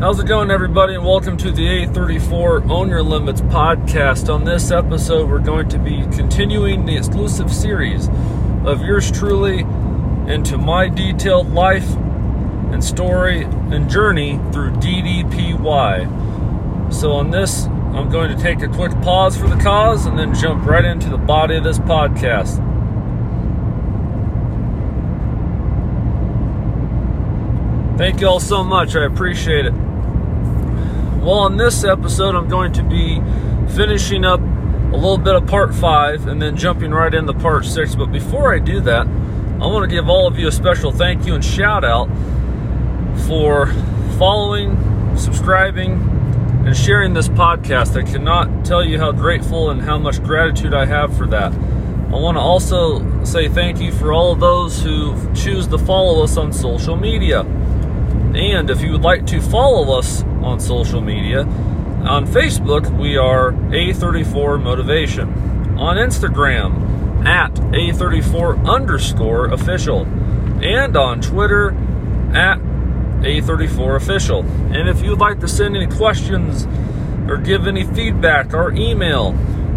How's it going, everybody? And welcome to the A34 Own Your Limits podcast. On this episode, we're going to be continuing the exclusive series of yours truly into my detailed life and story and journey through DDPY. So, on this, I'm going to take a quick pause for the cause and then jump right into the body of this podcast. Thank you all so much. I appreciate it. Well, on this episode, I'm going to be finishing up a little bit of part five and then jumping right into part six. But before I do that, I want to give all of you a special thank you and shout out for following, subscribing, and sharing this podcast. I cannot tell you how grateful and how much gratitude I have for that. I want to also say thank you for all of those who choose to follow us on social media. And if you would like to follow us on social media, on Facebook, we are A34 Motivation. On Instagram, at A34 underscore official. And on Twitter, at A34 official. And if you'd like to send any questions or give any feedback, our email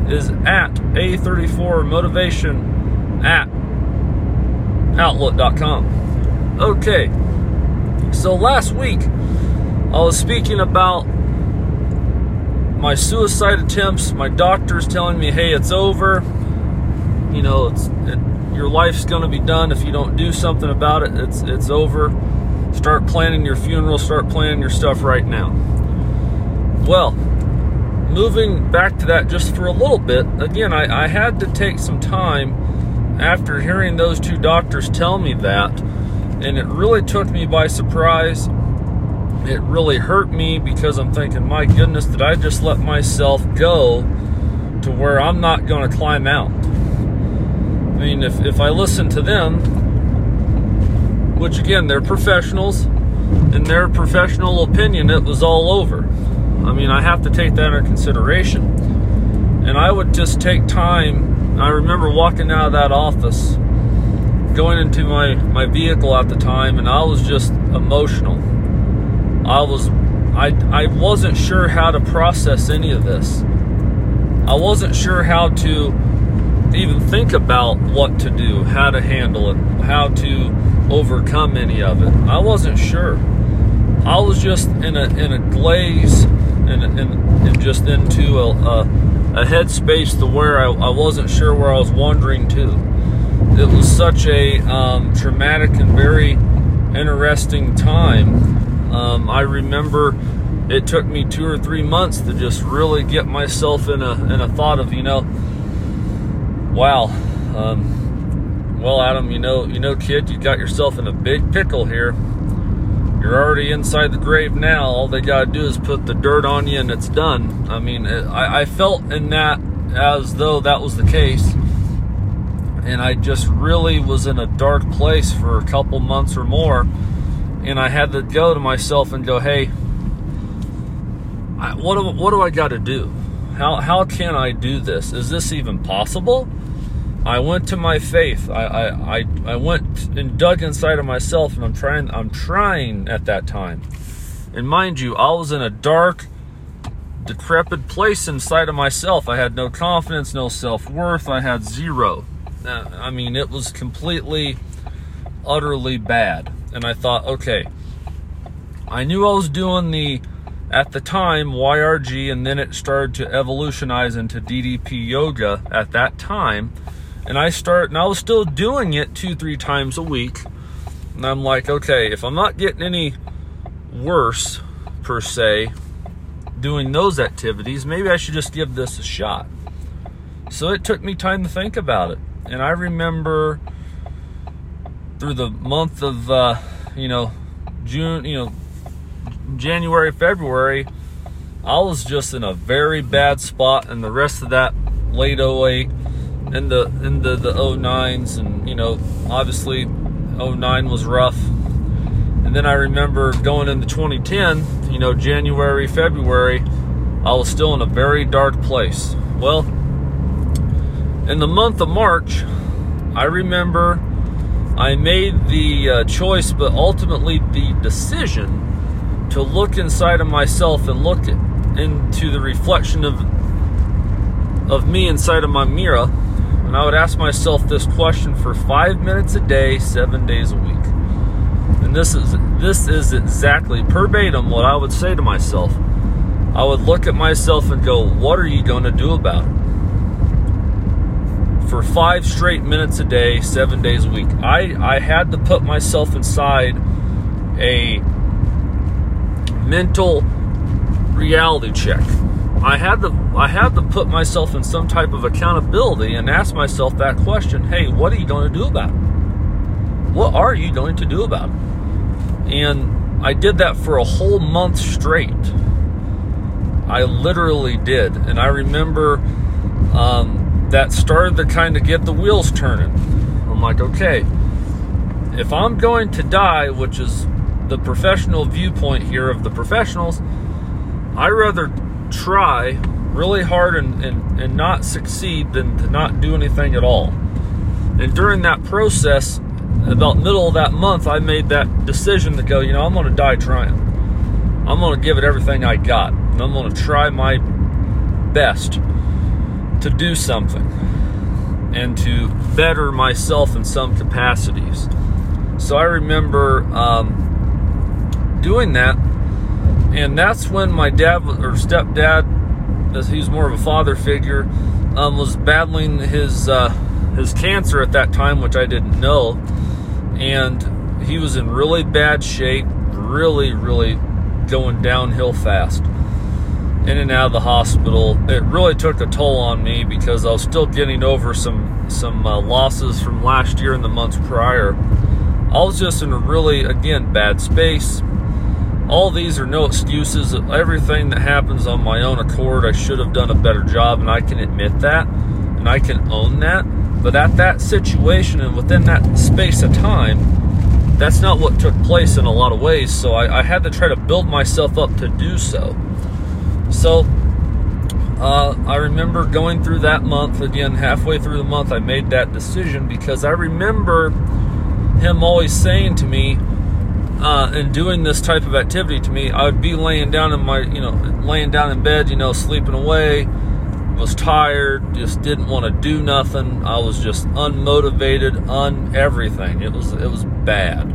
is at A34 Motivation at outlook.com. Okay. So last week, I was speaking about my suicide attempts. My doctor's telling me, "Hey, it's over. You know, it's it, your life's going to be done if you don't do something about it. It's it's over. Start planning your funeral. Start planning your stuff right now." Well, moving back to that just for a little bit. Again, I, I had to take some time after hearing those two doctors tell me that and it really took me by surprise. It really hurt me because I'm thinking, my goodness, did I just let myself go to where I'm not going to climb out? I mean, if, if I listen to them, which again, they're professionals, in their professional opinion, it was all over. I mean, I have to take that into consideration. And I would just take time. I remember walking out of that office going into my, my vehicle at the time and I was just emotional. I was I I wasn't sure how to process any of this. I wasn't sure how to even think about what to do, how to handle it, how to overcome any of it. I wasn't sure. I was just in a in a glaze and, and, just into a, a, a headspace to where I, I wasn't sure where I was wandering to it was such a um, traumatic and very interesting time. Um, I remember it took me two or three months to just really get myself in a in a thought of you know, wow, um, well, Adam, you know, you know, kid, you got yourself in a big pickle here. You're already inside the grave now. All they got to do is put the dirt on you, and it's done. I mean, I, I felt in that as though that was the case and I just really was in a dark place for a couple months or more. And I had to go to myself and go, hey, I, what, do, what do I got to do? How, how can I do this? Is this even possible? I went to my faith. I, I, I, I went and dug inside of myself, and I'm trying. I'm trying at that time. And mind you, I was in a dark, decrepit place inside of myself. I had no confidence, no self worth. I had zero. I mean, it was completely, utterly bad. And I thought, okay, I knew I was doing the, at the time, YRG, and then it started to evolutionize into DDP yoga at that time. And I start, and I was still doing it two, three times a week. And I'm like, okay, if I'm not getting any worse, per se, doing those activities, maybe I should just give this a shot. So it took me time to think about it and I remember through the month of uh, you know June, you know January, February, I was just in a very bad spot, and the rest of that late 08 and the into the 09s, and you know obviously 09 was rough. And then I remember going into 2010, you know January, February, I was still in a very dark place. Well in the month of March, I remember I made the uh, choice, but ultimately the decision to look inside of myself and look into the reflection of of me inside of my mirror. And I would ask myself this question for 5 minutes a day 7 days a week. And this is this is exactly verbatim what I would say to myself. I would look at myself and go what are you going to do about it for 5 straight minutes a day 7 days a week I I had to put myself inside a mental reality check. I had to I had to put myself in some type of accountability and ask myself that question, hey, what are you going to do about it? What are you going to do about it? And I did that for a whole month straight. I literally did. And I remember um, that started to kind of get the wheels turning. I'm like, okay, if I'm going to die, which is the professional viewpoint here of the professionals, I rather try really hard and, and, and not succeed than to not do anything at all. And during that process, about middle of that month, I made that decision to go, you know, I'm going to die trying. I'm going to give it everything I got. And I'm going to try my best to do something and to better myself in some capacities. So I remember um, doing that and that's when my dad or stepdad, as he's more of a father figure, um, was battling his uh, his cancer at that time, which I didn't know, and he was in really bad shape, really, really going downhill fast. In and out of the hospital, it really took a toll on me because I was still getting over some some uh, losses from last year and the months prior. I was just in a really, again, bad space all these are no excuses. Everything that happens on my own accord, I should have done a better job, and I can admit that, and I can own that. But at that situation and within that space of time, that's not what took place in a lot of ways. So I, I had to try to build myself up to do so. So uh, I remember going through that month again, halfway through the month, I made that decision because I remember him always saying to me, uh, and doing this type of activity to me, I would be laying down in my, you know, laying down in bed, you know, sleeping away, was tired, just didn't want to do nothing. I was just unmotivated, on everything. It was it was bad.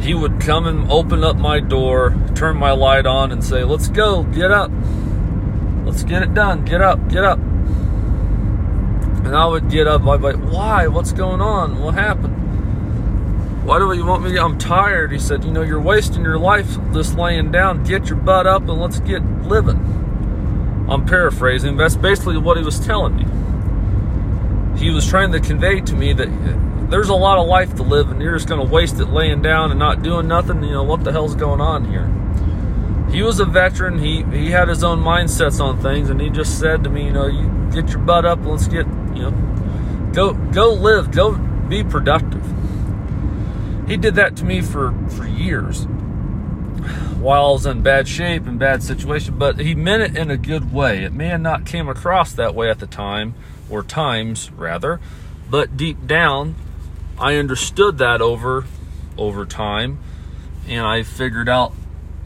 He would come and open up my door, turn my light on, and say, "Let's go, get up, let's get it done, get up, get up." And I would get up. I'd be like, "Why? What's going on? What happened?" Why do you want me? I'm tired. He said, You know, you're wasting your life just laying down. Get your butt up and let's get living. I'm paraphrasing. That's basically what he was telling me. He was trying to convey to me that there's a lot of life to live and you're just going to waste it laying down and not doing nothing. You know, what the hell's going on here? He was a veteran. He, he had his own mindsets on things and he just said to me, You know, you get your butt up. Let's get, you know, go, go live, go be productive he did that to me for, for years while I was in bad shape and bad situation, but he meant it in a good way. It may have not came across that way at the time, or times rather, but deep down, I understood that over over time, and I figured out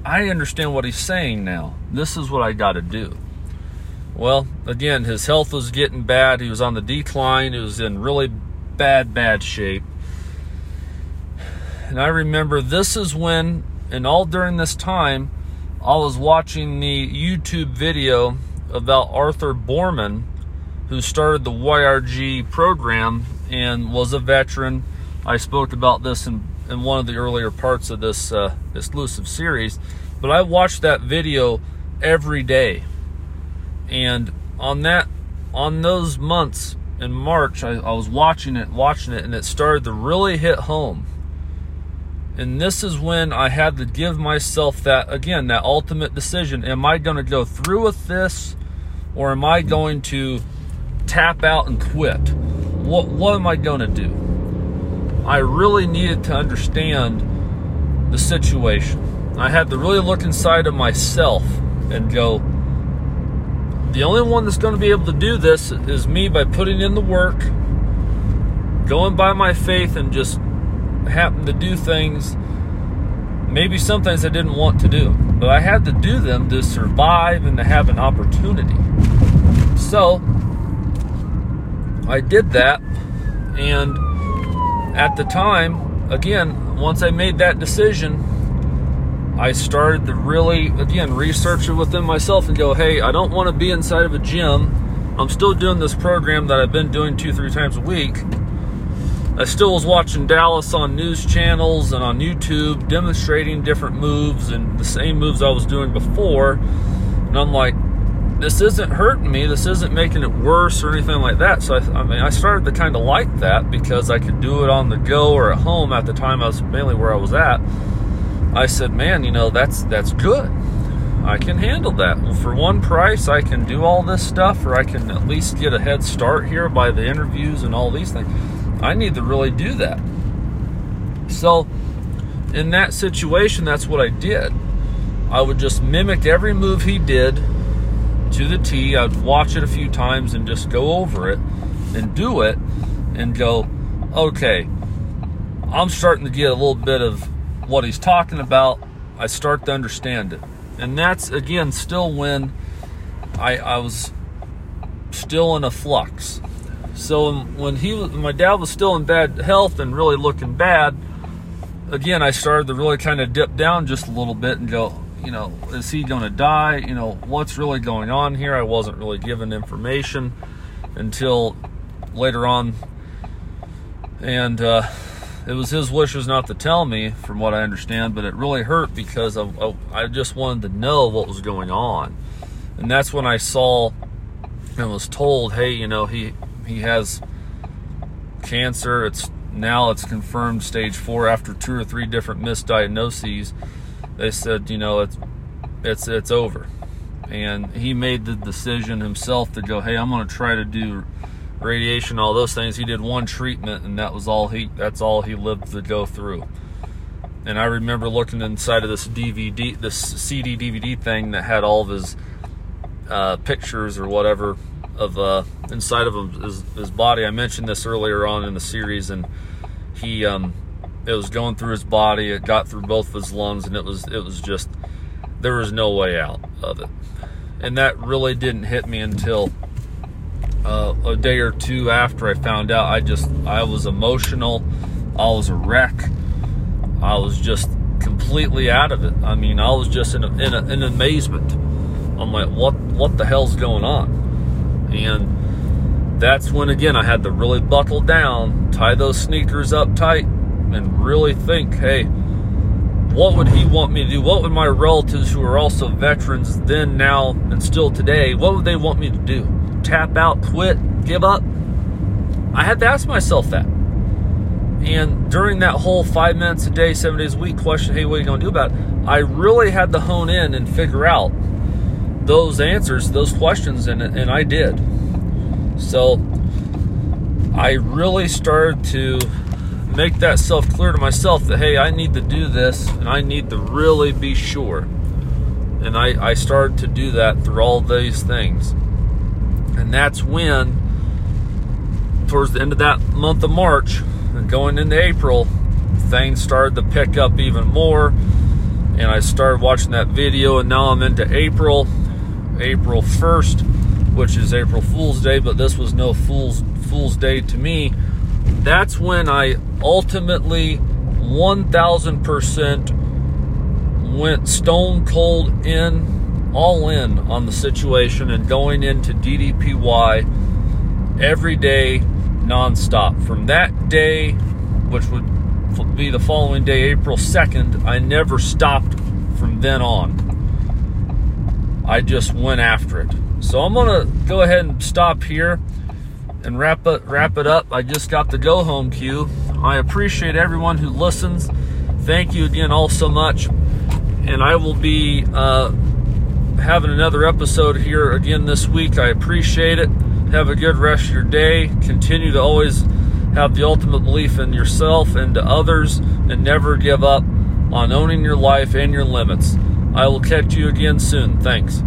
I understand what he's saying now. This is what I got to do. Well, again, his health was getting bad. He was on the decline. He was in really bad, bad shape. And I remember this is when, and all during this time, I was watching the YouTube video about Arthur Boorman who started the YRG program and was a veteran. I spoke about this in, in one of the earlier parts of this uh, exclusive series, but I watched that video every day. And on that, on those months in March, I, I was watching it, watching it, and it started to really hit home and this is when I had to give myself that, again, that ultimate decision. Am I going to go through with this or am I going to tap out and quit? What, what am I going to do? I really needed to understand the situation. I had to really look inside of myself and go, the only one that's going to be able to do this is me by putting in the work, going by my faith, and just happen to do things maybe some things I didn't want to do, but I had to do them to survive and to have an opportunity. So I did that, and at the time, again, once I made that decision, I started to really, again, research it within myself and go, hey, I don't want to be inside of a gym. I'm still doing this program that I've been doing two, three times a week. I still was watching Dallas on news channels and on YouTube, demonstrating different moves and the same moves I was doing before. And I'm like, this isn't hurting me. This isn't making it worse or anything like that. So I, I mean, I started to kind of like that because I could do it on the go or at home. At the time, I was mainly where I was at. I said, man, you know, that's that's good. I can handle that. For one price, I can do all this stuff, or I can at least get a head start here by the interviews and all these things. I need to really do that. So, in that situation, that's what I did. I would just mimic every move he did to the T. I'd watch it a few times and just go over it and do it and go, okay, I'm starting to get a little bit of what he's talking about, I start to understand it. And that's again still when I, I was still in a flux. So um, when he my dad was still in bad health and really looking bad, again I started to really kind of dip down just a little bit and go, you know, is he going to die? You know, what's really going on here? I wasn't really given information until later on, and uh, it was his wishes not to tell me, from what I understand, but it really hurt because of, I just wanted to know what was going on, and that's when I saw and was told, hey, you know, he he has cancer. It's now it's confirmed stage four after two or three different misdiagnoses. They said, you know, it's it's it's over, and he made the decision himself to go, hey, I'm going to try to do radiation, all those things. He did one treatment, and that was all he. That's all he lived to go through. And I remember looking inside of this DVD, this CD DVD thing that had all of his uh, pictures or whatever of uh, inside of his, his, body. I mentioned this earlier on in the series, and he um, it was going through his body. It got through both of his lungs, and it was it was just there was no way out of it. And that really didn't hit me until uh, a day or two after I found out, I just I was emotional. I was a wreck. I was just completely out of it. I mean, I was just in a, in, a, in amazement. I'm like, what what the hell's going on? And that's when again I had to really buckle down, tie those sneakers up tight, and really think, hey, what would he want me to do? What would my relatives who are also veterans then, now, and still today, what would they want me to do? tap out, quit, give up? I had to ask myself that. And during that whole five minutes a day, seven days a week question, hey, what are you going to do about it? I really had to hone in and figure out those answers, those questions, and, and I did. So I really started to make that self clear to myself that, hey, I need to do this and I need to really be sure. And I, I started to do that through all these things. And that's when, towards the end of that month of March and going into April, things started to pick up even more. And I started watching that video, and now I'm into April, April 1st, which is April Fool's Day, but this was no Fool's Fool's Day to me. That's when I ultimately 1000% went stone cold in all in on the situation and going into DDPY every day, nonstop. From that day, which would be the following day, April 2nd, I never stopped from then on. I just went after it. So I'm going to go ahead and stop here and wrap it, wrap it up. I just got the go home cue. I appreciate everyone who listens. Thank you again all so much. And I will be uh, having another episode here again this week. I appreciate it. Have a good rest of your day. Continue to always have the ultimate belief in yourself and to others and never give up on owning your life and your limits. I will catch you again soon. Thanks.